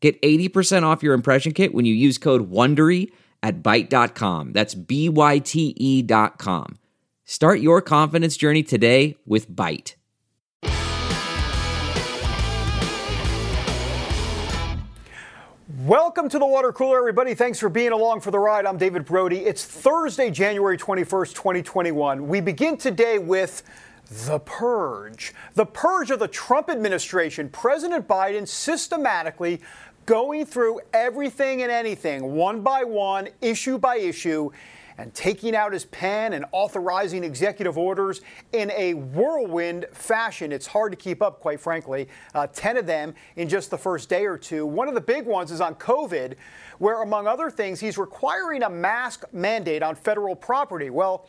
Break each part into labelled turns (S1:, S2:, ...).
S1: Get 80% off your impression kit when you use code WONDERY at Byte.com. That's B-Y-T-E dot com. Start your confidence journey today with Byte.
S2: Welcome to the water cooler, everybody. Thanks for being along for the ride. I'm David Brody. It's Thursday, January 21st, 2021. We begin today with the purge. The purge of the Trump administration. President Biden systematically going through everything and anything, one by one, issue by issue and taking out his pen and authorizing executive orders in a whirlwind fashion. It's hard to keep up, quite frankly. Uh, 10 of them in just the first day or two. One of the big ones is on COVID, where, among other things, he's requiring a mask mandate on federal property. Well,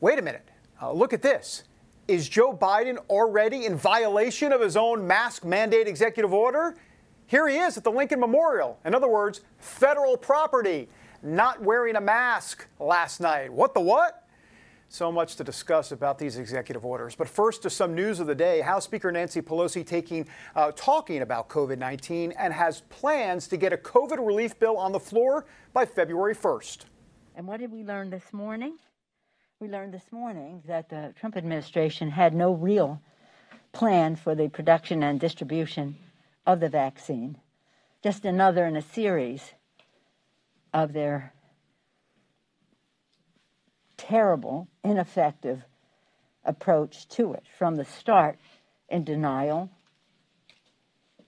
S2: wait a minute. Uh, look at this. Is Joe Biden already in violation of his own mask mandate executive order? Here he is at the Lincoln Memorial. In other words, federal property not wearing a mask last night. What the what? So much to discuss about these executive orders. But first, to some news of the day. House Speaker Nancy Pelosi taking, uh, talking about COVID 19 and has plans to get a COVID relief bill on the floor by February 1st.
S3: And what did we learn this morning? We learned this morning that the Trump administration had no real plan for the production and distribution of the vaccine, just another in a series of their terrible, ineffective approach to it from the start in denial,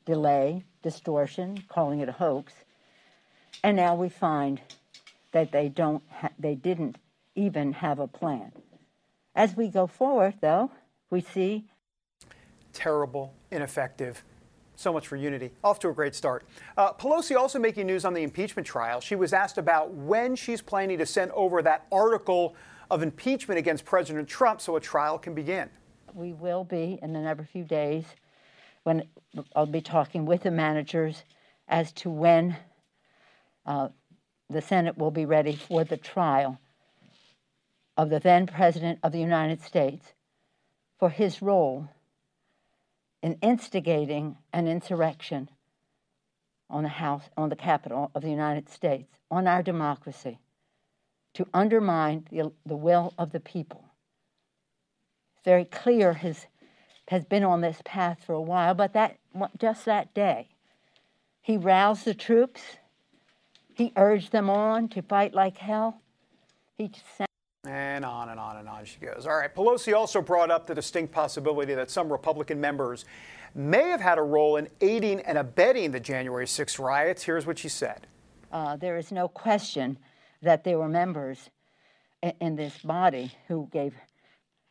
S3: delay, distortion, calling it a hoax. And now we find that they don't ha- they didn't even have a plan. As we go forward though, we see
S2: terrible, ineffective so much for unity. Off to a great start. Uh, Pelosi also making news on the impeachment trial. She was asked about when she's planning to send over that article of impeachment against President Trump so a trial can begin.
S3: We will be in another few days when I'll be talking with the managers as to when uh, the Senate will be ready for the trial of the then President of the United States for his role in instigating an insurrection on the House, on the Capitol of the United States, on our democracy, to undermine the, the will of the people. It's very clear his has been on this path for a while, but that just that day, he roused the troops. He urged them on to fight like hell. He
S2: and on and on and on she goes. All right. Pelosi also brought up the distinct possibility that some Republican members may have had a role in aiding and abetting the January 6 riots. Here's what she said
S3: uh, There is no question that there were members in, this body who gave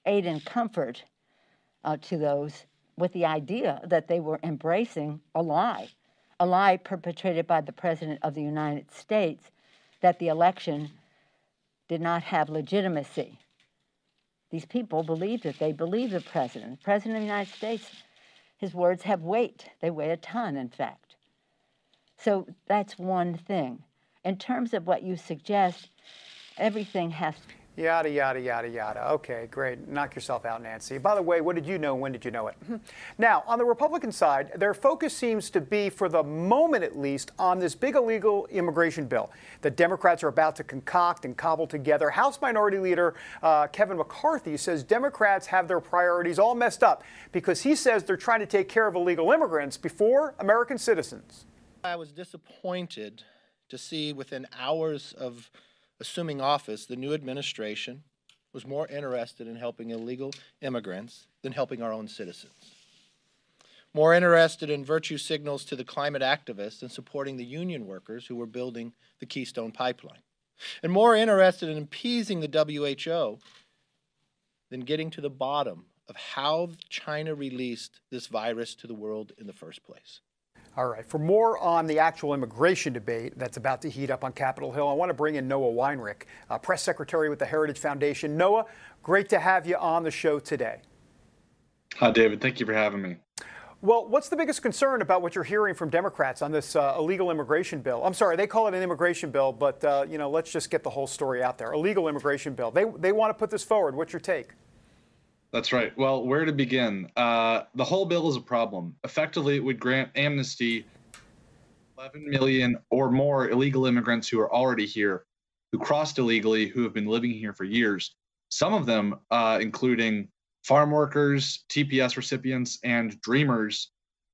S3: aid and comfort uh, to those with the idea that they were embracing a lie, a lie perpetrated by the President of the United States that the election did not have legitimacy. These people believed it. They believe the president. The president of the United States, his words have weight. They weigh a ton, in fact. So that's one thing. In terms of what you suggest, everything has
S2: Yada, yada, yada, yada. Okay, great. Knock yourself out, Nancy. By the way, what did you know? When did you know it? now, on the Republican side, their focus seems to be, for the moment at least, on this big illegal immigration bill that Democrats are about to concoct and cobble together. House Minority Leader uh, Kevin McCarthy says Democrats have their priorities all messed up because he says they're trying to take care of illegal immigrants before American citizens.
S4: I was disappointed to see within hours of assuming office, the new administration was more interested in helping illegal immigrants than helping our own citizens. More interested in virtue signals to the climate activists than supporting the union workers who were building the Keystone Pipeline. And more interested in appeasing the WHO than getting to the bottom of how China released this virus to the world in the first place.
S2: All right. For more on the actual immigration debate that's about to heat up on Capitol Hill, I want to bring in Noah Weinrich, uh, press secretary with the Heritage Foundation. Noah, great to have you on the show today.
S5: Hi, David. Thank you for having me.
S2: Well, what's the biggest concern about what you're hearing from Democrats on this uh, illegal immigration bill? I'm sorry, they call it an immigration bill, but uh, you know, let's just get the whole story out there. Illegal immigration bill. They they want to put this forward. What's your take?
S5: That's right. Well, where to begin? Uh, the whole bill is a problem. Effectively, it would grant amnesty 11 million or more illegal immigrants who are already here, who crossed illegally, who have been living here for years. Some of them, uh, including farm workers, TPS recipients, and dreamers,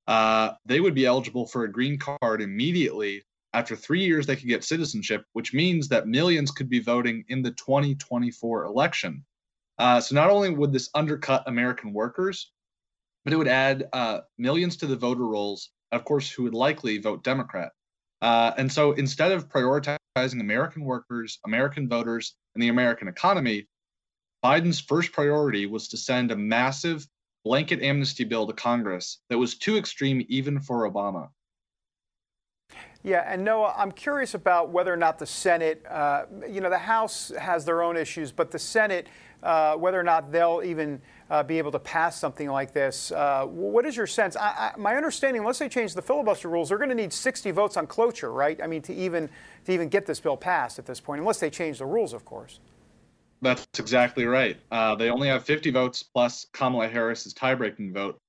S5: uh, they would be eligible for a green card immediately. After three years, they could get citizenship, which means that millions could be voting in the 2024 election. Uh, so not only would this undercut American workers, but it would add uh, millions to the voter rolls, of course, who would likely vote Democrat. Uh, and so instead of prioritizing American workers, American voters, and the American economy, Biden's first priority was to send a massive blanket amnesty bill to Congress that was too extreme even for Obama.
S2: Yeah, and Noah, I'm curious about whether or not the Senate, uh, you know, the House has their own issues, but the Senate, uh, whether or not they'll even uh, be able to pass something like this. Uh, what is your sense? I, I, my understanding, unless they change the filibuster rules, they're going to need 60 votes on cloture, right? I mean, to even to even get this bill passed at this point, unless they change the rules, of course.
S5: That's exactly right. Uh, they only have 50 votes plus Kamala Harris's tie-breaking vote.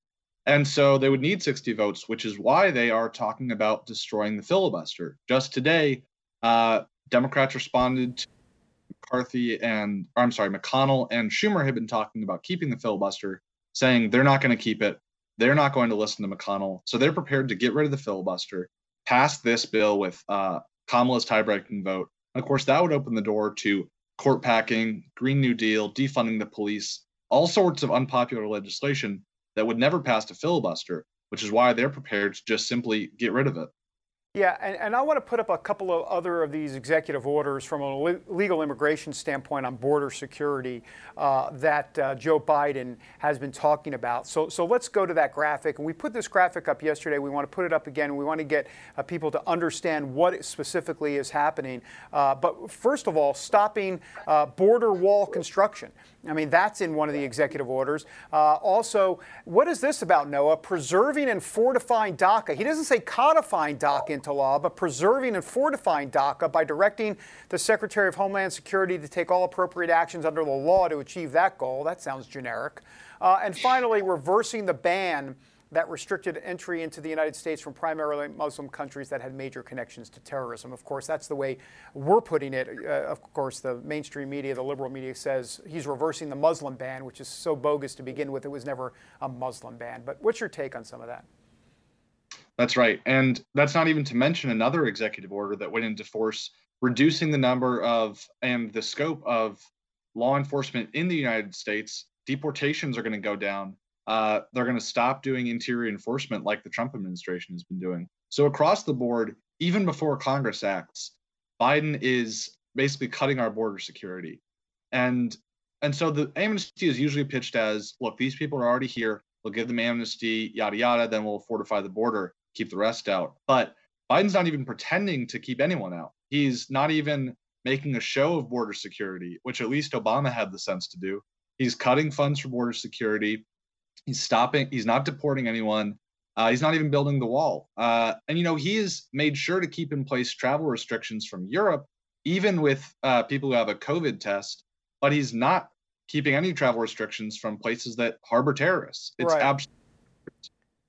S5: And so they would need 60 votes, which is why they are talking about destroying the filibuster. Just today, uh, Democrats responded to McCarthy and, I'm sorry, McConnell and Schumer had been talking about keeping the filibuster, saying they're not going to keep it. They're not going to listen to McConnell. So they're prepared to get rid of the filibuster, pass this bill with uh, Kamala's tie-breaking vote. And of course, that would open the door to court packing, Green New Deal, defunding the police, all sorts of unpopular legislation that would never pass a filibuster, which is why they're prepared to just simply get rid of it.
S2: Yeah, and, and I want to put up a couple of other of these executive orders from a legal immigration standpoint on border security uh, that uh, Joe Biden has been talking about. So, so let's go to that graphic. And we put this graphic up yesterday. We want to put it up again. We want to get uh, people to understand what specifically is happening. Uh, but first of all, stopping uh, border wall construction. I mean, that's in one of the executive orders. Uh, also, what is this about, Noah? Preserving and fortifying DACA. He doesn't say codifying DACA into law, but preserving and fortifying DACA by directing the Secretary of Homeland Security to take all appropriate actions under the law to achieve that goal. That sounds generic. Uh, and finally, reversing the ban that restricted entry into the United States from primarily Muslim countries that had major connections to terrorism. Of course, that's the way we're putting it. Uh, of course, the mainstream media, the liberal media says he's reversing the Muslim ban, which is so bogus to begin with. It was never a Muslim ban. But what's your take on some of that?
S5: That's right. And that's not even to mention another executive order that went into force, reducing the number of and the scope of law enforcement in the United States. Deportations are going to go down uh, they're going to stop doing interior enforcement like the Trump administration has been doing. So across the board, even before Congress acts, Biden is basically cutting our border security. And and so the amnesty is usually pitched as, look, these people are already here. We'll give them amnesty, yada yada. Then we'll fortify the border, keep the rest out. But Biden's not even pretending to keep anyone out. He's not even making a show of border security, which at least Obama had the sense to do. He's cutting funds for border security. He's stopping. He's not deporting anyone. Uh, he's not even building the wall. Uh, and you know he has made sure to keep in place travel restrictions from Europe, even with uh, people who have a COVID test. But he's not keeping any travel restrictions from places that harbor terrorists. It's right. absolutely.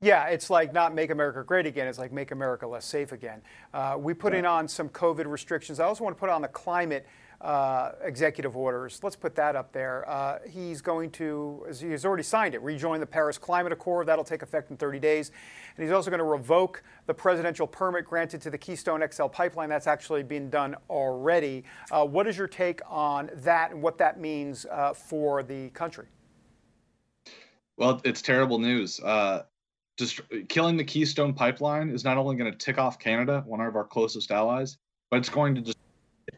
S2: Yeah, it's like not make America great again. It's like make America less safe again. Uh, we put yeah. in on some COVID restrictions. I also want to put on the climate uh, executive orders. Let's put that up there. Uh, he's going to, he's already signed it, rejoin the Paris Climate Accord. That'll take effect in 30 days. And he's also going to revoke the presidential permit granted to the Keystone XL pipeline. That's actually been done already. Uh, what is your take on that and what that means uh, for the country?
S5: Well, it's terrible news. Uh, just killing the Keystone pipeline is not only going to tick off Canada, one of our closest allies, but it's going to just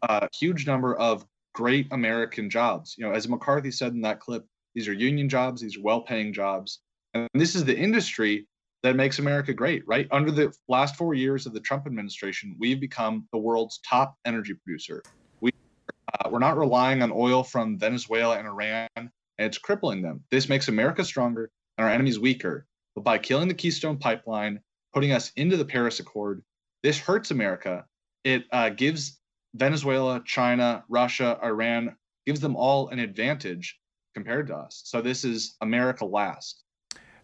S5: a huge number of great American jobs. You know, as McCarthy said in that clip, these are union jobs, these are well-paying jobs, and this is the industry that makes America great, right? Under the last four years of the Trump administration, we've become the world's top energy producer. We, uh, we're not relying on oil from Venezuela and Iran, and it's crippling them. This makes America stronger and our enemies weaker. But by killing the Keystone Pipeline, putting us into the Paris Accord, this hurts America. It uh, gives Venezuela, China, Russia, Iran, gives them all an advantage compared to us. So this is America last.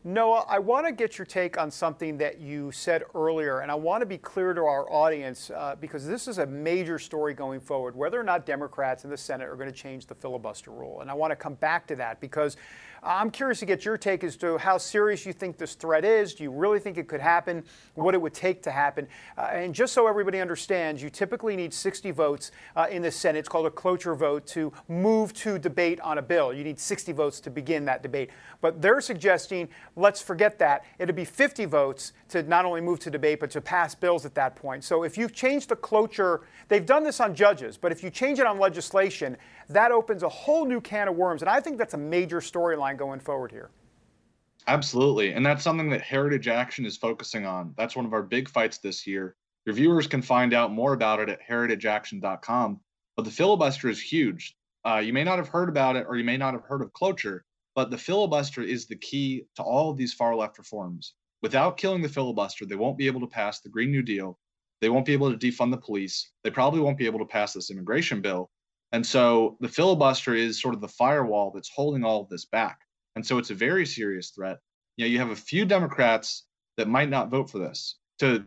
S2: Noah, I want to get your take on something that you said earlier, and I want to be clear to our audience uh, because this is a major story going forward, whether or not Democrats in the Senate are going to change the filibuster rule. And I want to come back to that because I'm curious to get your take as to how serious you think this threat is. Do you really think it could happen? What it would take to happen? Uh, and just so everybody understands, you typically need 60 votes uh, in the Senate. It's called a cloture vote to move to debate on a bill. You need 60 votes to begin that debate. But they're suggesting let's forget that. It'd be 50 votes to not only move to debate, but to pass bills at that point. So if you change the cloture, they've done this on judges, but if you change it on legislation, that opens a whole new can of worms. And I think that's a major storyline going forward here.
S5: Absolutely. And that's something that Heritage Action is focusing on. That's one of our big fights this year. Your viewers can find out more about it at heritageaction.com. But the filibuster is huge. Uh, you may not have heard about it or you may not have heard of cloture, but the filibuster is the key to all of these far left reforms. Without killing the filibuster, they won't be able to pass the Green New Deal. They won't be able to defund the police. They probably won't be able to pass this immigration bill. And so the filibuster is sort of the firewall that's holding all of this back. And so it's a very serious threat. You know, you have a few Democrats that might not vote for this. To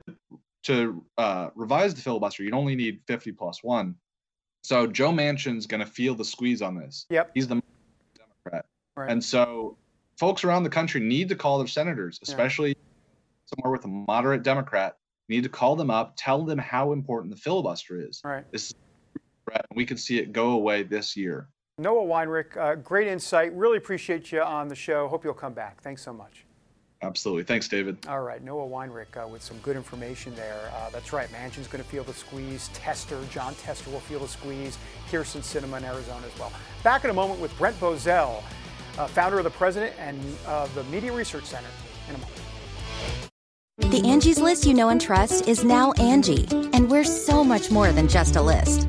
S5: to uh, revise the filibuster, you'd only need 50 plus one. So Joe Manchin's going to feel the squeeze on this.
S2: Yep.
S5: He's the Democrat. Right. And so folks around the country need to call their senators, especially yeah. somewhere with a moderate Democrat. need to call them up, tell them how important the filibuster is.
S2: Right.
S5: This is we could see it go away this year.
S2: Noah Weinrich, uh, great insight. Really appreciate you on the show. Hope you'll come back. Thanks so much.
S5: Absolutely. Thanks, David.
S2: All right. Noah Weinrich uh, with some good information there. Uh, that's right. Manchin's going to feel the squeeze. Tester, Jon Tester will feel the squeeze. Kyrsten Sinema in Arizona as well. Back in a moment with Brent Bozell, uh, founder of the President and uh, the Media Research Center in a moment.
S6: The Angie's list you know and trust is now Angie, and we're so much more than just a list.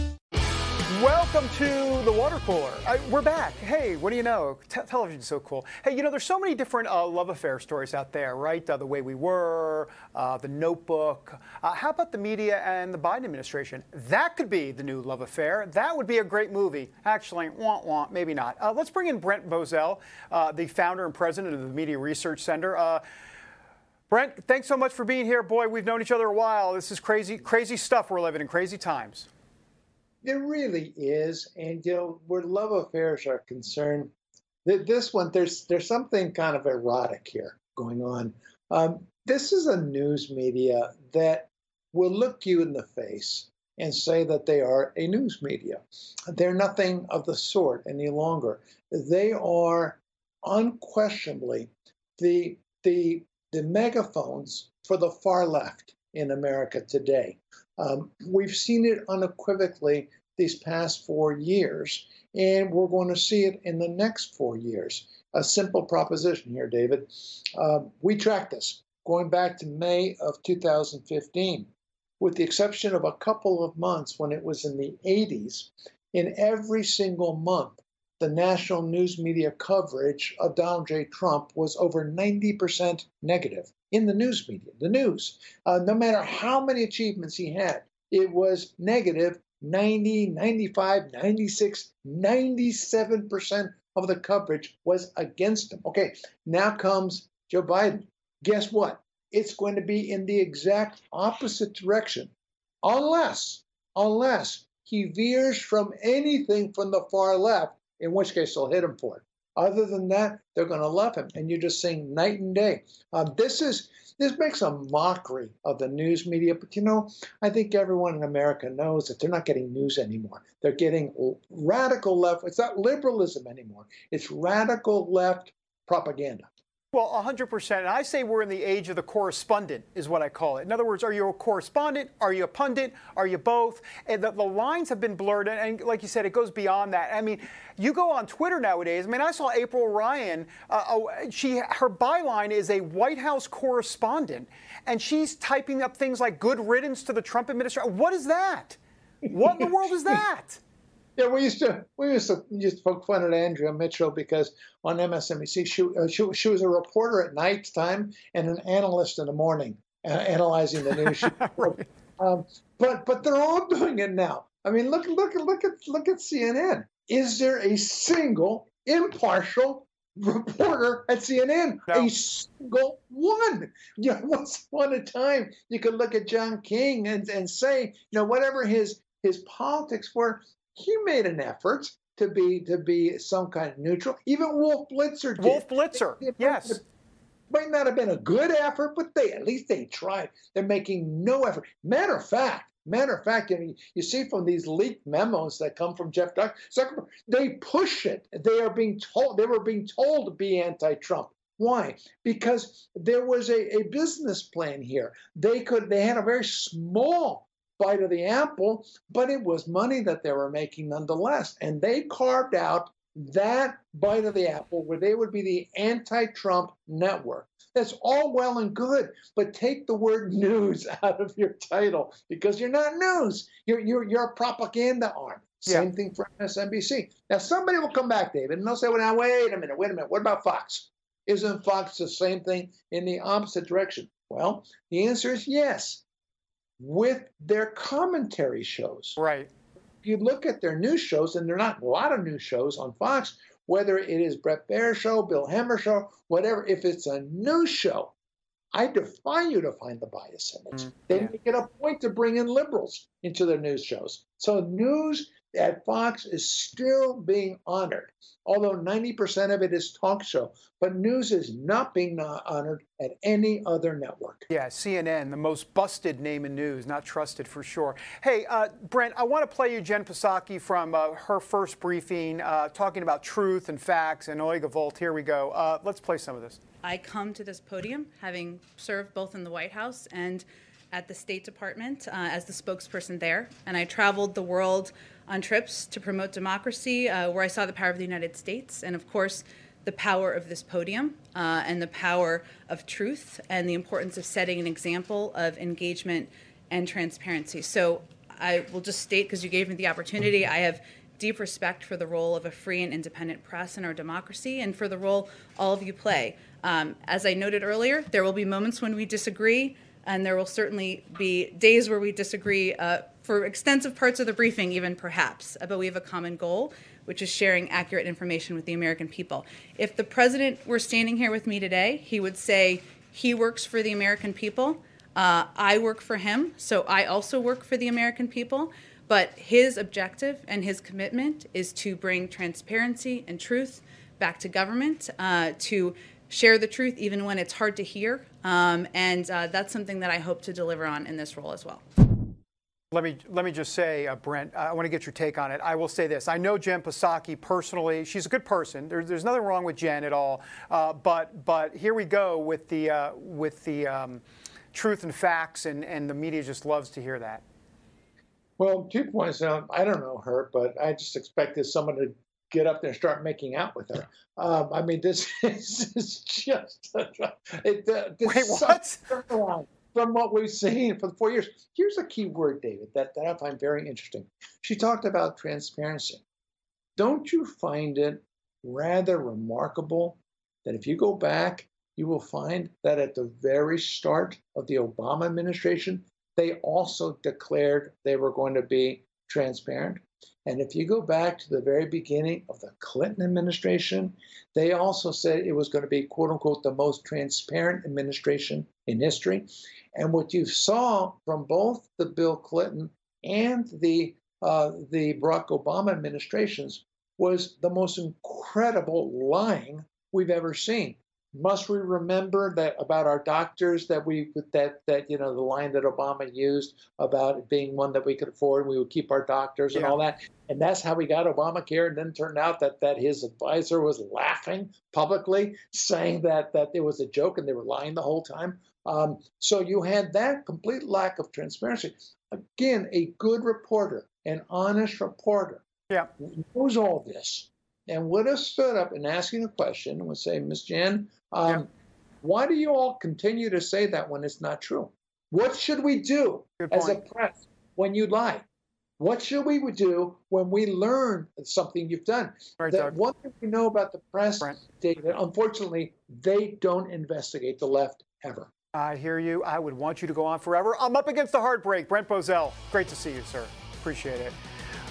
S2: Welcome to the water cooler. I, we're back. Hey, what do you know? Te- television's so cool. Hey, you know, there's so many different uh, love affair stories out there, right? Uh, the Way We Were, uh, The Notebook. Uh, how about the media and the Biden administration? That could be the new love affair. That would be a great movie. Actually, want want, maybe not. Uh, let's bring in Brent Bozell, uh, the founder and president of the Media Research Center. Brent, thanks so much for being here. Boy, we've known each other a while. This is crazy, crazy stuff we're living in, crazy times.
S7: It really is, and you know, where love affairs are concerned, that this one there's there's something kind of erotic here going on. Um, this is a news media that will look you in the face and say that they are a news media. They're nothing of the sort any longer. They are unquestionably the the the megaphones for the far left in America today. Um, we've seen it unequivocally these past four years, and we're going to see it in the next four years. A simple proposition here, David. Uh, we track this going back to May of 2015, with the exception of a couple of months when it was in the 80s. In every single month, the national news media coverage of Donald J. Trump was over 90% negative in the news media, the news. Uh, no matter how many achievements he had, it was negative 90, 95, 96, 97% of the coverage was against him. Okay, now comes Joe Biden. Guess what? It's going to be in the exact opposite direction, unless, unless he veers from anything from the far left, in which case they'll hit him for it. Other than that, they're going to love him, and you're just seeing night and day. Um, this is this makes a mockery of the news media, but you know, I think everyone in America knows that they're not getting news anymore. They're getting radical left. It's not liberalism anymore. It's radical left propaganda.
S2: Well, 100%. And I say we're in the age of the correspondent, is what I call it. In other words, are you a correspondent? Are you a pundit? Are you both? And the, the lines have been blurred. And, and, like you said, it goes beyond that. I mean, you go on Twitter nowadays. I mean, I saw April Ryan. Uh, oh, she Her byline is a White House correspondent. And she's typing up things like good riddance to the Trump administration. What is that? What in the world is that?
S7: Yeah, we used to we used to used to poke fun at Andrea Mitchell because on MSNBC she, uh, she, she was a reporter at night time and an analyst in the morning uh, analyzing the news. right. um, but but they're all doing it now. I mean, look look look at look at CNN. Is there a single impartial reporter at CNN? No. A single one. You know, once upon a time, you could look at John King and, and say, you know, whatever his his politics were, he made an effort to be to be some kind of neutral. Even Wolf Blitzer did.
S2: Wolf Blitzer, yes.
S7: Might not have been a good effort, but they at least they tried. They're making no effort. Matter of fact, matter of fact, you, you see from these leaked memos that come from Jeff Zuckerberg, they push it. They are being told they were being told to be anti-Trump. Why? Because there was a, a business plan here. They could they had a very small bite of the apple, but it was money that they were making nonetheless. And they carved out that bite of the apple where they would be the anti Trump network. That's all well and good, but take the word news out of your title because you're not news. You're, you're, you're a propaganda arm. Same yeah. thing for MSNBC. Now, somebody will come back, David, and they'll say, well, now, wait a minute, wait a minute. What about Fox? Isn't Fox the same thing in the opposite direction? Well, the answer is yes with their commentary shows.
S2: Right.
S7: If you look at their news shows, and there are not a lot of news shows on Fox, whether it is Bret Baier show, Bill Hemmer show, whatever, if it's a news show, I defy you to find the bias in it. Mm, they yeah. make it a point to bring in liberals into their news shows. So news at Fox is still being honored, although 90% of it is talk show. But news is not being honored at any other network.
S2: Yeah, CNN, the most busted name in news, not trusted for sure. Hey, uh, Brent, I want to play you Jen Psaki from uh, her first briefing, uh, talking about truth and facts and Oiga Volt. Here we go. Uh, let's play some of this.
S8: I come to this podium having served both in the White House and at the State Department uh, as the spokesperson there, and I traveled the world on trips to promote democracy, uh, where I saw the power of the United States, and of course, the power of this podium uh, and the power of truth and the importance of setting an example of engagement and transparency. So I will just state, because you gave me the opportunity, I have deep respect for the role of a free and independent press in our democracy and for the role all of you play. Um, as I noted earlier, there will be moments when we disagree and there will certainly be days where we disagree uh, for extensive parts of the briefing, even perhaps. But we have a common goal, which is sharing accurate information with the American people. If the president were standing here with me today, he would say he works for the American people. Uh, I work for him, so I also work for the American people. But his objective and his commitment is to bring transparency and truth back to government, uh, to share the truth even when it's hard to hear. Um, and uh, that's something that I hope to deliver on in this role as well.
S2: Let me let me just say, uh, Brent, I want to get your take on it. I will say this: I know Jen Psaki personally. She's a good person. There, there's nothing wrong with Jen at all. Uh, but but here we go with the uh, with the um, truth and facts, and and the media just loves to hear that.
S7: Well, two points out. I don't know her, but I just expected someone to get up there and start making out with her. Um, I mean, this, this is just it, uh, this
S2: Wait, what?
S7: From what we've seen for the four years. Here's a key word, David, that, that I find very interesting. She talked about transparency. Don't you find it rather remarkable that if you go back, you will find that at the very start of the Obama administration, they also declared they were going to be transparent. And if you go back to the very beginning of the Clinton administration, they also said it was going to be, quote unquote, the most transparent administration in history. And what you saw from both the Bill Clinton and the uh, the Barack Obama administrations was the most incredible lying we've ever seen. Must we remember that about our doctors that we that that you know the line that Obama used about it being one that we could afford, we would keep our doctors and
S2: Yeah.
S7: all that, and that's how we got Obamacare. And then turned out that that his advisor was laughing publicly, saying that that it was a joke and they were lying the whole time. Um, so you had that complete lack of transparency. Again, a good reporter, an honest reporter,
S2: Yeah.
S7: knows all this and would have stood up and asking a question and would say, Miss Jen, um,
S2: Yeah.
S7: why do you all continue to say that when it's not true? What should we do as a press when you lie? What should we do when we learn something you've done?
S2: Right, Doug.
S7: one thing we know about the press,
S2: Brent.
S7: David, unfortunately, they don't investigate the left ever.
S2: I hear you. I would want you to go on forever. I'm up against the heartbreak. Brent Bozell, great to see you, sir. Appreciate it.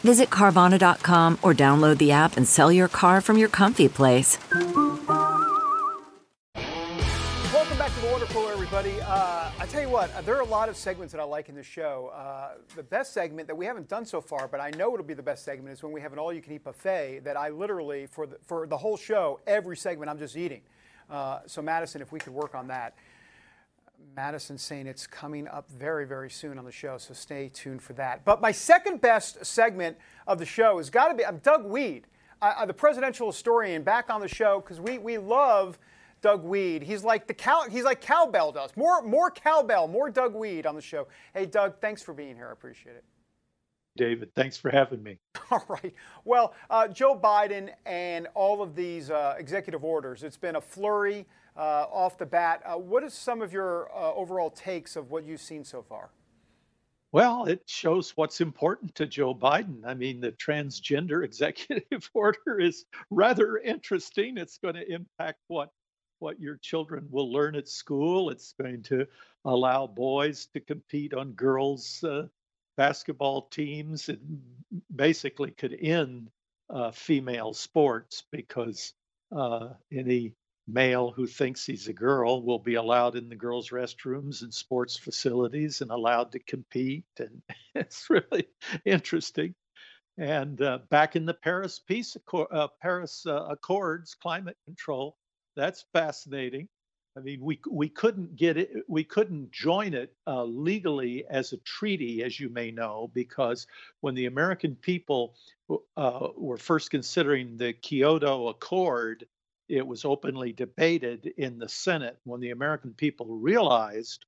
S9: Visit Carvana.com or download the app and sell your car from your comfy place.
S2: Welcome back to the Water Cooler, everybody. Uh, I tell you what, there are a lot of segments that I like in this show. Uh, the best segment that we haven't done so far, but I know it'll be the best segment, is when we have an all-you-can-eat buffet. That I literally, for the, for the whole show, every segment I'm just eating. Uh, so Madison, if we could work on that. Madison saying it's coming up very, very soon on the show, so stay tuned for that. But my second best segment of the show has got to be I'm Doug Wead, uh, the presidential historian, back on the show because we we love Doug Wead. He's like the cow. He's like cowbell does. More more cowbell, more Doug Wead on the show. Hey Doug, thanks for being here. I appreciate it.
S10: David, thanks for having me.
S2: All right. Well, uh, Joe Biden and all of these uh, executive orders, it's been a flurry off the bat. Uh, what is some of your uh, overall takes of what you've seen so far?
S10: Well, it shows what's important to Joe Biden. I mean, the transgender executive order is rather interesting. It's going to impact what what your children will learn at school. It's going to allow boys to compete on girls' uh, basketball teams. It basically could end uh, female sports because uh, any male who thinks he's a girl will be allowed in the girls' restrooms and sports facilities and allowed to compete. And it's really interesting. And uh, back in the Paris Peace Accord, uh, Paris uh, Accords, climate control, that's fascinating. I mean, we we couldn't get it, we couldn't join it uh, legally as a treaty, as you may know, because when the American people uh, were first considering the Kyoto Accord, it was openly debated in the Senate. When the American people realized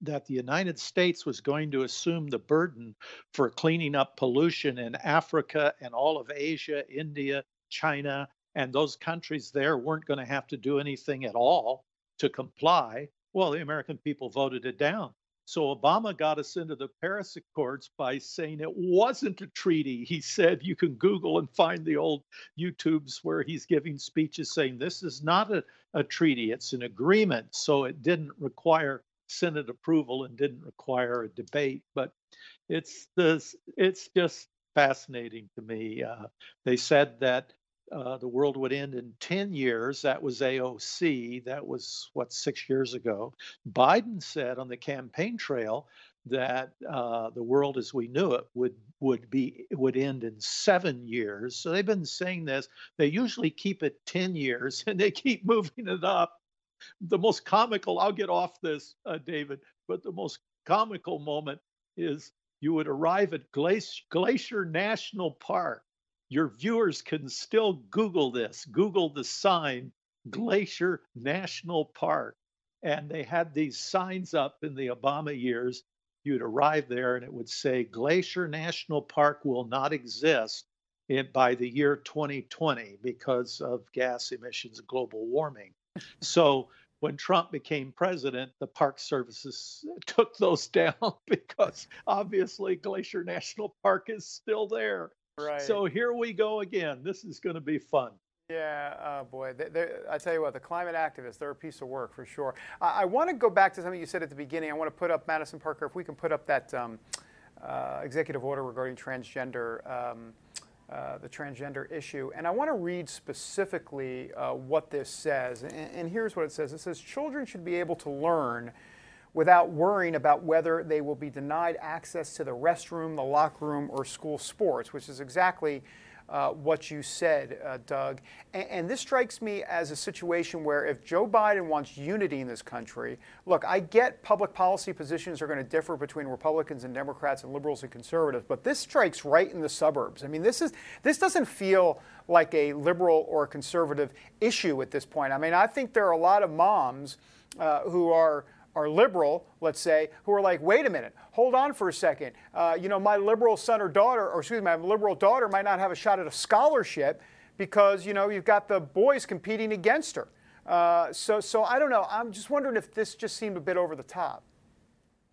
S10: that the United States was going to assume the burden for cleaning up pollution in Africa and all of Asia, India, China, and those countries there weren't going to have to do anything at all to comply. Well, the American people voted it down. So Obama got us into the Paris Accords by saying it wasn't a treaty. He said you can Google and find the old YouTubes where he's giving speeches saying this is not a, a treaty, it's an agreement. So it didn't require Senate approval and didn't require a debate. But it's this it's just fascinating to me. Uh, they said that uh, the world would end in 10 years. That was AOC. That was, what, six years ago. Biden said on the campaign trail that uh, the world as we knew it would would be would end in seven years. So they've been saying this. They usually keep it 10 years and they keep moving it up. The most comical, I'll get off this, uh, David, but the most comical moment is you would arrive at Glacier, Glacier National Park your viewers can still Google this. Google the sign Glacier National Park. And they had these signs up in the Obama years. You'd arrive there and it would say Glacier National Park will not exist by the year 2020 because of gas emissions and global warming. so when Trump became president, the Park Services took those down because obviously Glacier National Park is still there.
S2: Right.
S10: So here we go again. This is going to be fun.
S2: Yeah, oh boy. They, they, I tell you what, the climate activists, they're a piece of work for sure. I, I want to go back to something you said at the beginning. I want to put up, Madison Parker, if we can put up that um, uh, executive order regarding transgender, um, uh, the transgender issue. And I want to read specifically uh, what this says. And, and here's what it says it says, Children should be able to learn without worrying about whether they will be denied access to the restroom, the locker room, or school sports, which is exactly uh, what you said, uh, Doug. And, and, this strikes me as a situation where if Joe Biden wants unity in this country, look, I get public policy positions are going to differ between Republicans and Democrats and liberals and conservatives, but this strikes right in the suburbs. I mean, this is this doesn't feel like a liberal or conservative issue at this point. I mean, I think there are a lot of moms uh, who are are liberal, let's say, who are like, wait a minute, hold on for a second. Uh, you know, my liberal son or daughter, or excuse me, my liberal daughter might not have a shot at a scholarship because, you know, you've got the boys competing against her. Uh, so, so I don't know. I'm just wondering if this just seemed a bit over the top.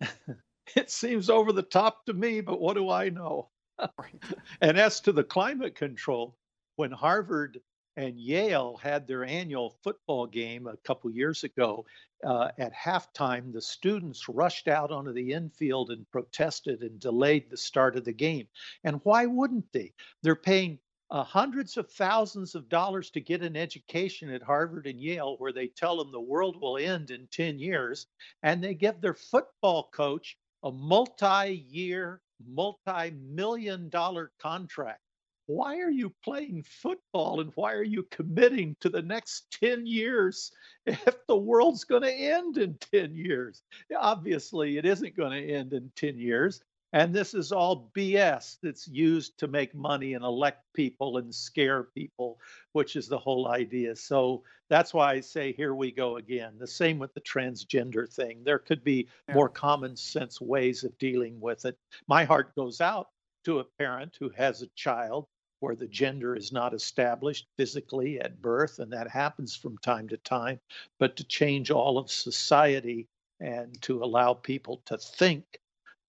S10: it seems over the top to me, but what do I know? and as to the climate control, when Harvard and Yale had their annual football game a couple years ago. Uh, at halftime, the students rushed out onto the infield and protested and delayed the start of the game. And why wouldn't they? They're paying uh, hundreds of thousands of dollars to get an education at Harvard and Yale, where they tell them the world will end in 10 years, and they give their football coach a multi year, multi million dollar contract why are you playing football and why are you committing to the next 10 years if the world's going to end in 10 years? Obviously, it isn't going to end in 10 years. And this is all BS that's used to make money and elect people and scare people, which is the whole idea. So that's why I say, here we go again. The same with the transgender thing. There could be more common sense ways of dealing with it. My heart goes out to a parent who has a child where the gender is not established physically at birth, and that happens from time to time, but to change all of society and to allow people to think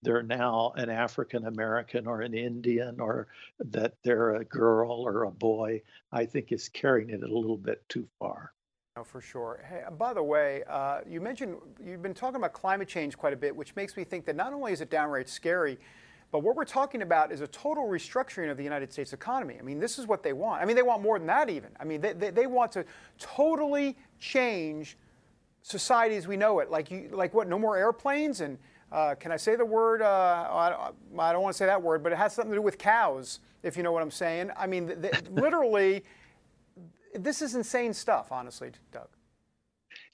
S10: they're now an African American or an Indian or that they're a girl or a boy, I think is carrying it a little bit too far.
S2: No, for sure. Hey, by the way, uh, you mentioned you've been talking about climate change quite a bit, which makes me think that not only is it downright scary, but what we're talking about is a total restructuring of the United States economy. I mean, this is what they want. I mean, they want more than that, even. I mean, they, they, they want to totally change society as we know it. Like, you, like what, no more airplanes? And uh, can I say the word? Uh, I, don't, I don't want to say that word, but it has something to do with cows, if you know what I'm saying. I mean, literally, this is insane stuff, honestly, Doug.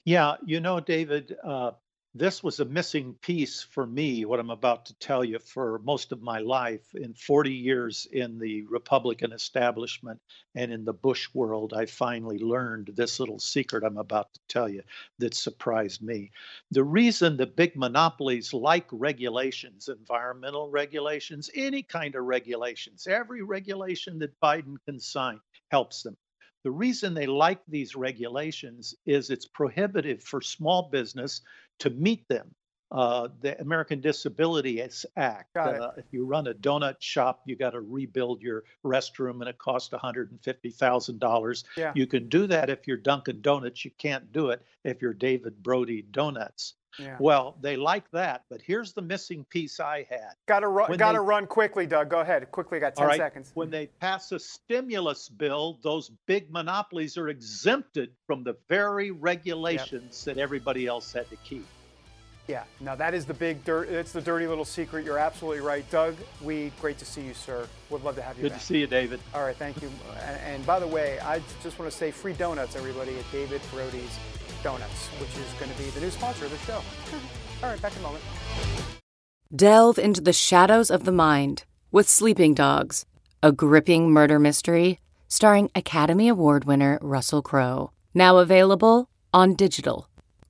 S10: Yeah, you know, David, uh, this was a missing piece for me, what I'm about to tell you, for most of my life. In 40 years in the Republican establishment and in the Bush world, I finally learned this little secret I'm about to tell you that surprised me. The reason the big monopolies like regulations, environmental regulations, any kind of regulations, every regulation that Biden can sign helps them. The reason they like these regulations is it's prohibitive for small business to meet them. Uh, the American Disability Act. Uh, if you run a donut shop, you got to rebuild your restroom, and it costs $150,000. yeah. You can do that if you're Dunkin' Donuts. You can't do it if you're David Brody Donuts. Yeah. Well, they like that, but here's the missing piece I had.
S2: Got to run. Got to run quickly, Doug. Go ahead, quickly. Got ten seconds.
S10: When they pass a stimulus bill, those big monopolies are exempted from the very regulations yep. that everybody else had to keep.
S2: Yeah, now that is the big dirt. It's the dirty little secret. You're absolutely right, Doug. We great to see you, sir. Would love to have you.
S10: Good
S2: back.
S10: to see you, David.
S2: All right, thank you. And, and by the way, I just want to say free donuts, everybody, at David Brody's Donuts, which is going to be the new sponsor of the show. All right, back in a moment.
S11: Delve into the shadows of the mind with Sleeping Dogs, a gripping murder mystery starring Academy Award winner Russell Crowe. Now available on digital.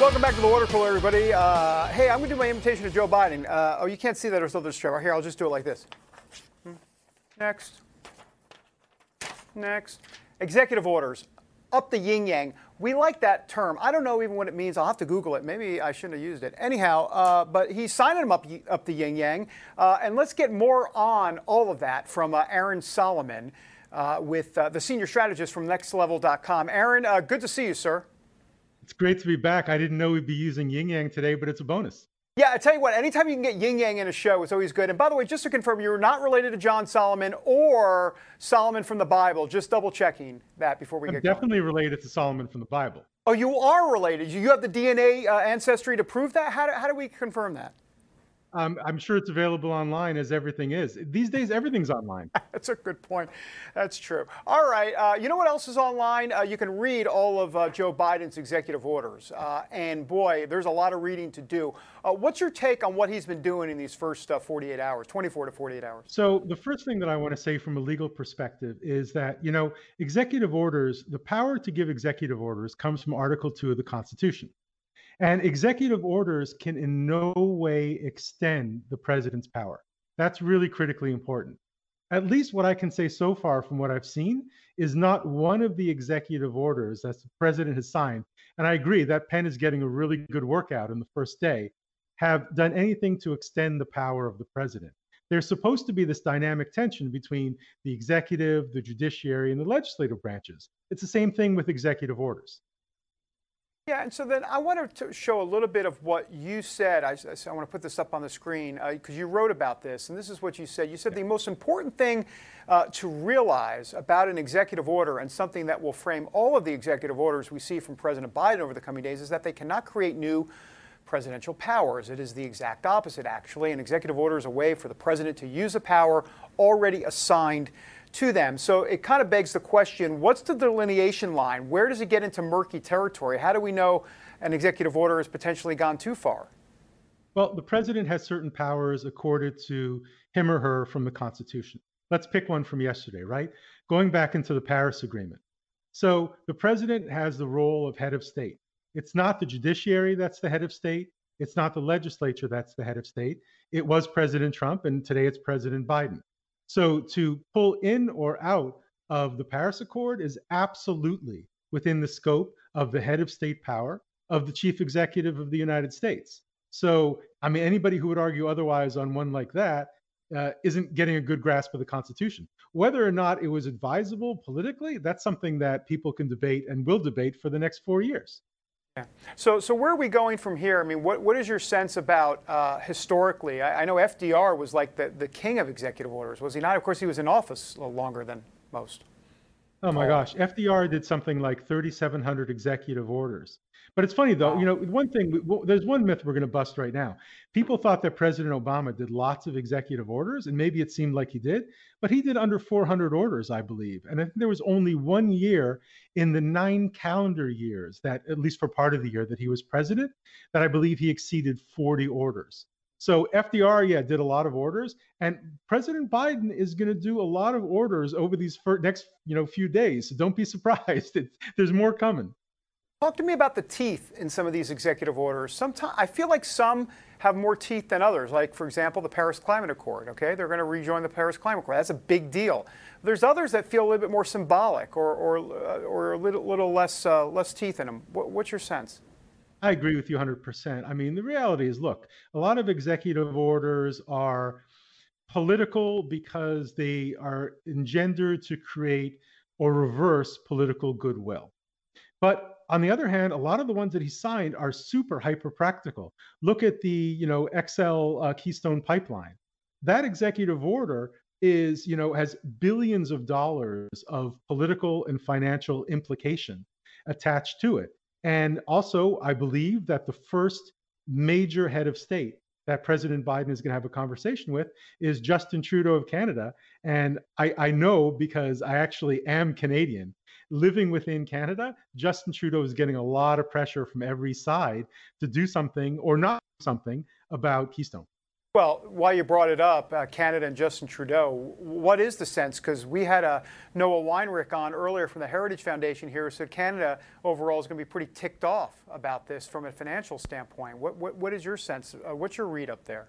S2: Welcome back to the water cooler, everybody. Uh, hey, I'm going to do my invitation to Joe Biden. Uh, oh, you can't see that or still this show. Here, I'll just do it like this. Next. Next. Executive orders. Up the yin yang. We like that term. I don't know even what it means. I'll have to Google it. Maybe I shouldn't have used it. Anyhow, uh, but he's signing them up, up the yin yang. Uh, and let's get more on all of that from uh, Aaron Solomon uh, with uh, the senior strategist from nextlevel.com. Aaron, uh, good to see you, sir.
S12: It's great to be back. I didn't know we'd be using yin yang today, but it's a bonus.
S2: Yeah, I tell you what, anytime you can get yin yang in a show, it's always good. And by the way, just to confirm, you're not related to John Solomon or Solomon from the Bible. Just double checking that before we
S12: I'm
S2: get
S12: definitely
S2: going.
S12: related to Solomon from the Bible.
S2: Oh, you are related. You have the DNA uh, ancestry to prove that. How do, how do we confirm that?
S12: Um, I'm sure it's available online as everything is. These days, everything's online.
S2: That's a good point. That's true. All right. Uh, you know what else is online? Uh, you can read all of uh, Joe Biden's executive orders. Uh, and boy, there's a lot of reading to do. Uh, what's your take on what he's been doing in these first uh, 48 hours, 24 to 48 hours?
S12: So, the first thing that I want to say from a legal perspective is that, you know, executive orders, the power to give executive orders comes from Article 2 of the Constitution. And executive orders can in no way extend the president's power. That's really critically important. At least what I can say so far from what I've seen is not one of the executive orders that the president has signed, and I agree that pen is getting a really good workout in the first day, have done anything to extend the power of the president. There's supposed to be this dynamic tension between the executive, the judiciary, and the legislative branches. It's the same thing with executive orders.
S2: Yeah, and so then I wanted to show a little bit of what you said. I, I want to put this up on the screen because uh, you wrote about this, and this is what you said. You said the most important thing uh, to realize about an executive order and something that will frame all of the executive orders we see from President Biden over the coming days is that they cannot create new presidential powers. It is the exact opposite, actually. An executive order is a way for the president to use a power already assigned to them. So it kind of begs the question what's the delineation line? Where does it get into murky territory? How do we know an executive order has potentially gone too far?
S12: Well, the president has certain powers accorded to him or her from the Constitution. Let's pick one from yesterday, right? Going back into the Paris Agreement. So the president has the role of head of state. It's not the judiciary that's the head of state. It's not the legislature that's the head of state. It was President Trump, and today it's President Biden. So to pull in or out of the Paris Accord is absolutely within the scope of the head of state power of the chief executive of the United States. So, I mean, anybody who would argue otherwise on one like that uh, not getting a good grasp of the Constitution. Whether or not it was advisable politically, that's something that people can debate and will debate for the next four years.
S2: Yeah. So, so where are we going from here? I mean, what, what is your sense about uh, historically? I, I, know FDR was like the, the king of executive orders, was he not? Of course, he was in office a longer than most.
S12: Oh my gosh, FDR did something like 3,700 executive orders. But it's funny though, you know, one thing, there's one myth we're going to bust right now. People thought that President Obama did lots of executive orders, and maybe it seemed like he did, but he did under 400 orders, I believe. And I think there was only one year in the nine calendar years that, at least for part of the year that he was president, that I believe he exceeded 40 orders. So FDR, yeah, did a lot of orders, and President Biden is going to do a lot of orders over these next, you know, few days. So don't be surprised. there's more coming.
S2: Talk to me about the teeth in some of these executive orders. Sometimes I feel like some have more teeth than others. Like, for example, the Paris Climate Accord. Okay, they're going to rejoin the Paris Climate Accord. That's a big deal. There's others that feel a little bit more symbolic or or, uh, or a little, little less uh, less teeth in them. What, what's your sense?
S12: I agree with you 100%. I mean, the reality is look, a lot of executive orders are political because they are engendered to create or reverse political goodwill. But on the other hand, a lot of the ones that he signed are super hyper practical. Look at the, you know, XL uh, Keystone pipeline. That executive order is, you know, has billions of dollars of political and financial implication attached to it. And also, I believe that the first major head of state that President Biden is going to have a conversation with is Justin Trudeau of Canada. And I, I, know because I actually am Canadian. Living within Canada, Justin Trudeau is getting a lot of pressure from every side to do something or not something about Keystone.
S2: Well, while you brought it up, uh, Canada and Justin Trudeau, what is the sense? Because we had a Noah Weinrich on earlier from the Heritage Foundation here who said Canada overall is going to be pretty ticked off about this from a financial standpoint. What, what, what is your sense? Uh, what's your read up there?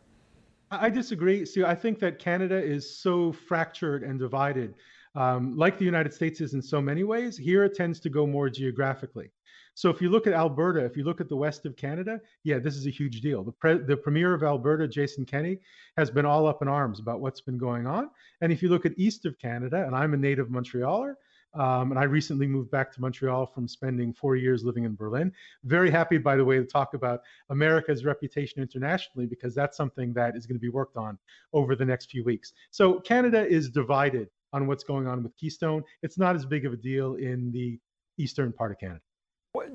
S12: I disagree. See, I think that Canada is so fractured and divided. Um, like the United States is in so many ways, here it tends to go more geographically. So if you look at Alberta, if you look at the west of Canada, yeah, this is a huge deal. The, pre- the premier of Alberta, Jason Kenney, has been all up in arms about what's been going on. And if you look at east of Canada, and I'm a native Montrealer, um, and I recently moved back to Montreal from spending four years living in Berlin. Very happy, by the way, to talk about America's reputation internationally because that's something that is going to be worked on over the next few weeks. So Canada is divided on what's going on with Keystone. It's not as big of a deal in the eastern part of Canada.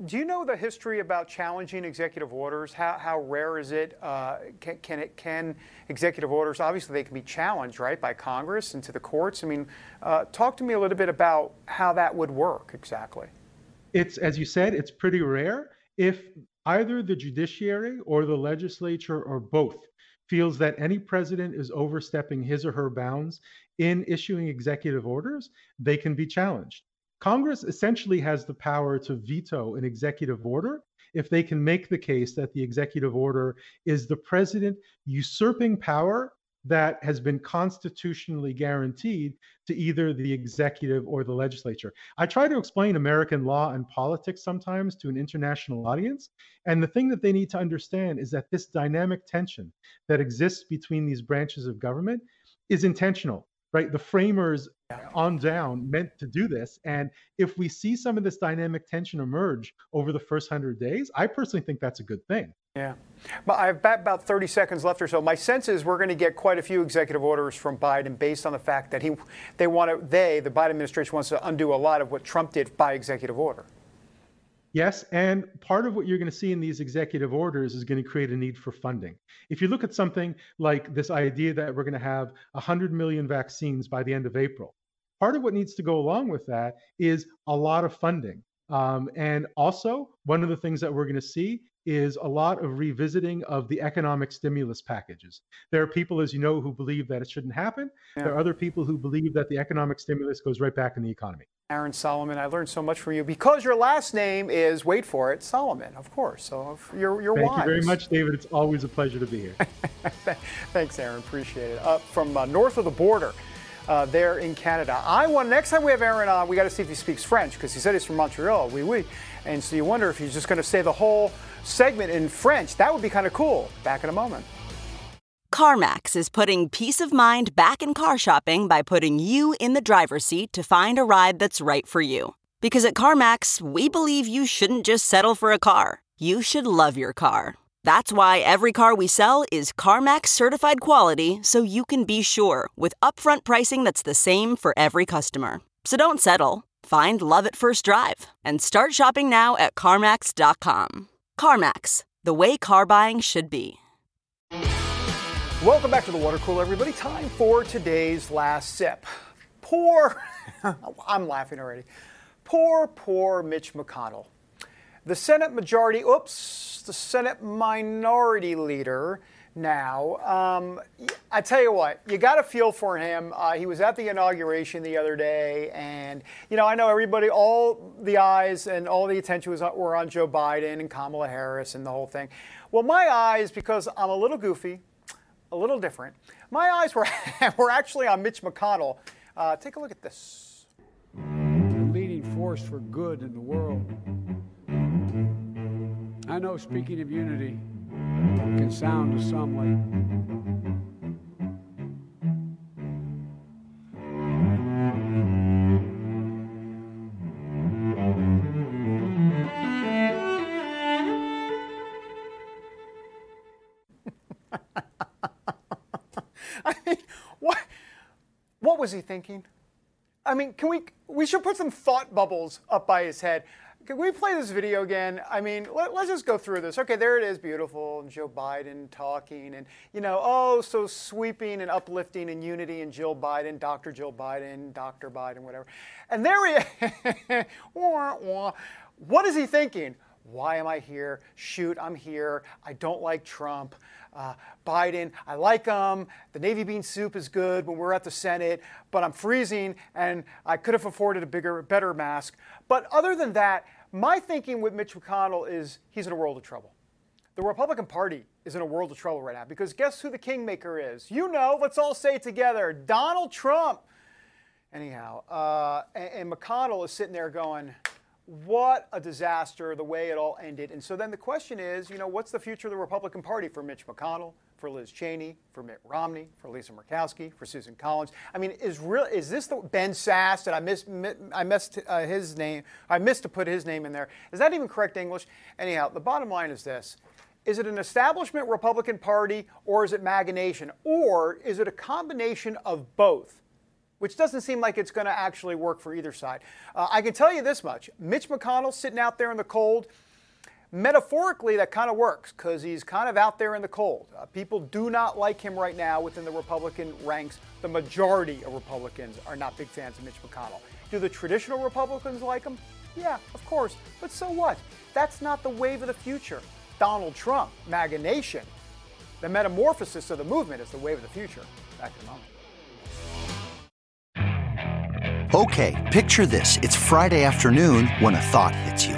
S2: Do you know the history about challenging executive orders? How, how rare is it? Uh, can, can, it? can executive orders? Obviously, they can be challenged, right, by Congress and to the courts. I mean, uh, talk to me a little bit about how that would work exactly.
S12: It's as you said, it's pretty rare. If either the judiciary or the legislature or both feels that any president is overstepping his or her bounds in issuing executive orders, they can be challenged. Congress essentially has the power to veto an executive order if they can make the case that the executive order is the president usurping power that has been constitutionally guaranteed to either the executive or the legislature. I try to explain American law and politics sometimes to an international audience. And the thing that they need to understand is that this dynamic tension that exists between these branches of government is intentional right? The framers on down meant to do this. And if we see some of this dynamic tension emerge over the first 100 days, I personally think that's a good thing.
S2: Yeah. But I have about 30 seconds left or so. My sense is we're going to get quite a few executive orders from Biden based on the fact that he they want to they the Biden administration wants to undo a lot of what Trump did by executive order.
S12: Yes, and part of what you're going to see in these executive orders is going to create a need for funding. If you look at something like this idea that we're going to have 100 million vaccines by the end of April, part of what needs to go along with that is a lot of funding. Um, and also, one of the things that we're going to see is a lot of revisiting of the economic stimulus packages. There are people, as you know, who believe that it shouldn't happen. Yeah. There are other people who believe that the economic stimulus goes right back in the economy.
S2: Aaron Solomon, I learned so much from you because your last name is, wait for it, Solomon, of course. So you're, you're
S12: Thank
S2: wise.
S12: you very much, David. It's always a pleasure to be here.
S2: Thanks, Aaron. Appreciate it. Up from uh, north of the border, uh, there in Canada. I want next time we have Aaron on, we got to see if he speaks French because he said he's from Montreal. Oui, oui. And so you wonder if he's just going to say the whole segment in French. That would be kind of cool. Back in a moment.
S13: CarMax is putting peace of mind back in car shopping by putting you in the driver's seat to find a ride that's right for you. Because at CarMax, we believe you shouldn't just settle for a car, you should love your car. That's why every car we sell is CarMax certified quality so you can be sure with upfront pricing that's the same for every customer. So don't settle. Find love at first drive and start shopping now at CarMax.com. CarMax, the way car buying should be.
S2: Welcome back to the water cooler, everybody. Time for today's last sip. Poor, I'm laughing already. Poor, poor Mitch McConnell. The Senate majority, oops, the Senate minority leader now. Um, I tell you what, you got to feel for him. Uh, he was at the inauguration the other day, and you know, I know everybody, all the eyes and all the attention was were on Joe Biden and Kamala Harris and the whole thing. Well, my eyes, because I'm a little goofy, a little different. My eyes were were actually on Mitch McConnell. Uh, take a look at this.
S14: The leading force for good in the world. I know speaking of unity can sound to some like
S2: I mean, what, what was he thinking? I mean, can we, we should put some thought bubbles up by his head. Can we play this video again? I mean, let, us just go through this. Okay, there it is, beautiful, and Joe Biden talking, and you know, oh, so sweeping and uplifting and unity, and Jill Biden, Dr. Jill Biden, Dr. Biden, whatever. And there he, what is he thinking? Why am I here? Shoot, I'm here. I don't like Trump. Uh, Biden, I like him. The Navy bean soup is good when we're at the Senate, but I'm freezing and I could have afforded a bigger, better mask. But other than that, my thinking with Mitch McConnell is he's in a world of trouble. The Republican Party is in a world of trouble right now because guess who the kingmaker is? You know, let's all say together Donald Trump. Anyhow, uh, and, and McConnell is sitting there going, what a disaster the way it all ended. And so then the question is, you know, what's the future of the Republican Party for Mitch McConnell, for Liz Cheney, for Mitt Romney, for Lisa Murkowski, for Susan Collins? I mean, is real is this the Ben Sasse? Did I miss I missed uh, his name? I missed to put his name in there. Is that even correct English? Anyhow, the bottom line is this. Is it an establishment Republican Party or is it MAGA Nation? Or is it a combination of both? which doesn't seem like it's going to actually work for either side. Uh, I can tell you this much Mitch McConnell sitting out there in the cold, metaphorically, that kind of works because he's kind of out there in the cold. Uh, people do not like him right now within the Republican ranks. The majority of Republicans are not big fans of Mitch McConnell. Do the traditional Republicans like him? Yeah, of course. But so what? That's not the wave of the future. Donald Trump, MAGA Nation, the metamorphosis of the movement is the wave of the future. Back in a moment.
S15: Okay, picture this. It's Friday afternoon when a thought hits you.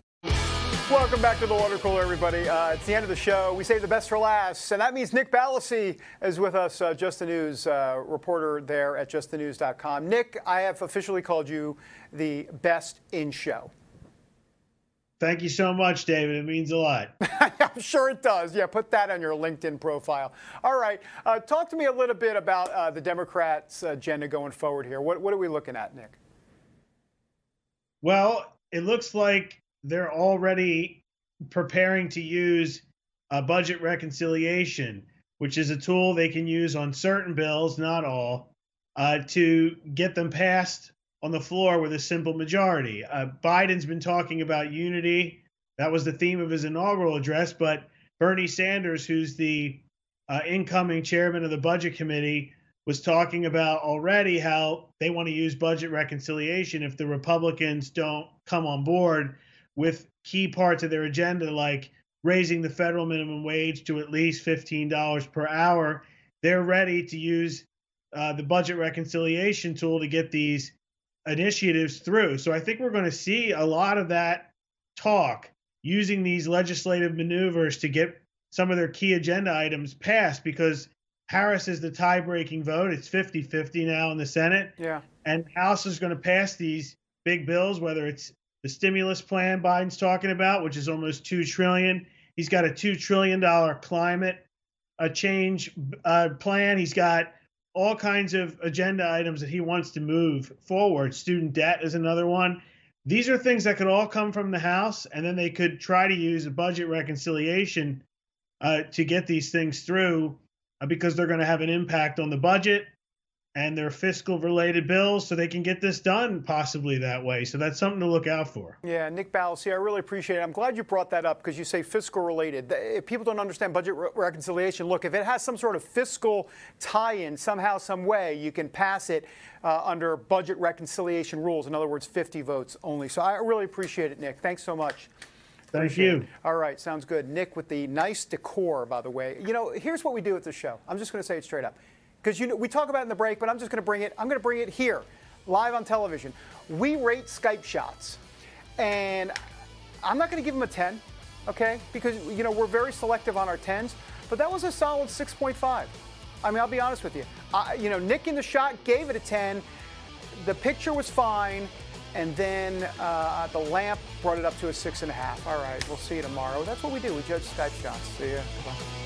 S2: Welcome back to the water cooler, everybody. Uh, it's the end of the show. We save the best for last, and that means Nick Ballasy is with us, uh, Just the News uh, reporter there at justthenews.com. Nick, I have officially called you the best in show.
S16: Thank you so much, David. It means a lot.
S2: I'm sure it does. Yeah, put that on your LinkedIn profile. All right. Uh, talk to me a little bit about uh, the Democrats' agenda going forward here. What, what are we looking at, Nick?
S16: Well, it looks like they're already preparing to use a budget reconciliation, which is a tool they can use on certain bills, not all, uh, to get them passed on the floor with a simple majority. Uh, Biden's been talking about unity. That was the theme of his inaugural address. But Bernie Sanders, who's the uh, incoming chairman of the budget committee, was talking about already how they want to use budget reconciliation if the Republicans don't come on board with key parts of their agenda, like raising the federal minimum wage to at least $15 per hour, they're ready to use uh, the budget reconciliation tool to get these initiatives through. So I think we're going to see a lot of that talk using these legislative maneuvers to get some of their key agenda items passed because Harris is the tie breaking vote. It's 50 50 now in the Senate.
S2: Yeah.
S16: And House is going to pass these big bills, whether it's the stimulus plan Biden's talking about, which is almost two trillion. He's got a two trillion dollar climate a change uh, plan. He's got all kinds of agenda items that he wants to move forward. Student debt is another one. These are things that could all come from the House, and then they could try to use a budget reconciliation uh, to get these things through uh, because they're going to have an impact on the budget and their fiscal related bills so they can get this done possibly that way. So that's something to look out for.
S2: Yeah, Nick Ballasy, I really appreciate it. I'm glad you brought that up because you say fiscal related. If people don't understand budget re- reconciliation, look, if it has some sort of fiscal tie in somehow, some way, you can pass it uh, under budget reconciliation rules. In other words, 50 votes only. So I really appreciate it, Nick. Thanks so much.
S16: Thank appreciate you.
S2: It. All right, sounds good. Nick with the nice decor, by the way. You know, here's what we do at the show. I'm just going to say it straight up because you know we talk about it in the break, but I'm just going to bring it. I'm going to bring it here, live on television. We rate Skype shots, and I'm not going to give them a 10, okay? Because you know we're very selective on our 10s, but that was a solid 6.5. I mean, I'll be honest with you. I, you know, Nick in the shot gave it a 10. The picture was fine, and then uh, the lamp brought it up to a six and a half. All right, we'll see you tomorrow. That's what we do. We judge Skype shots. See ya. Bye.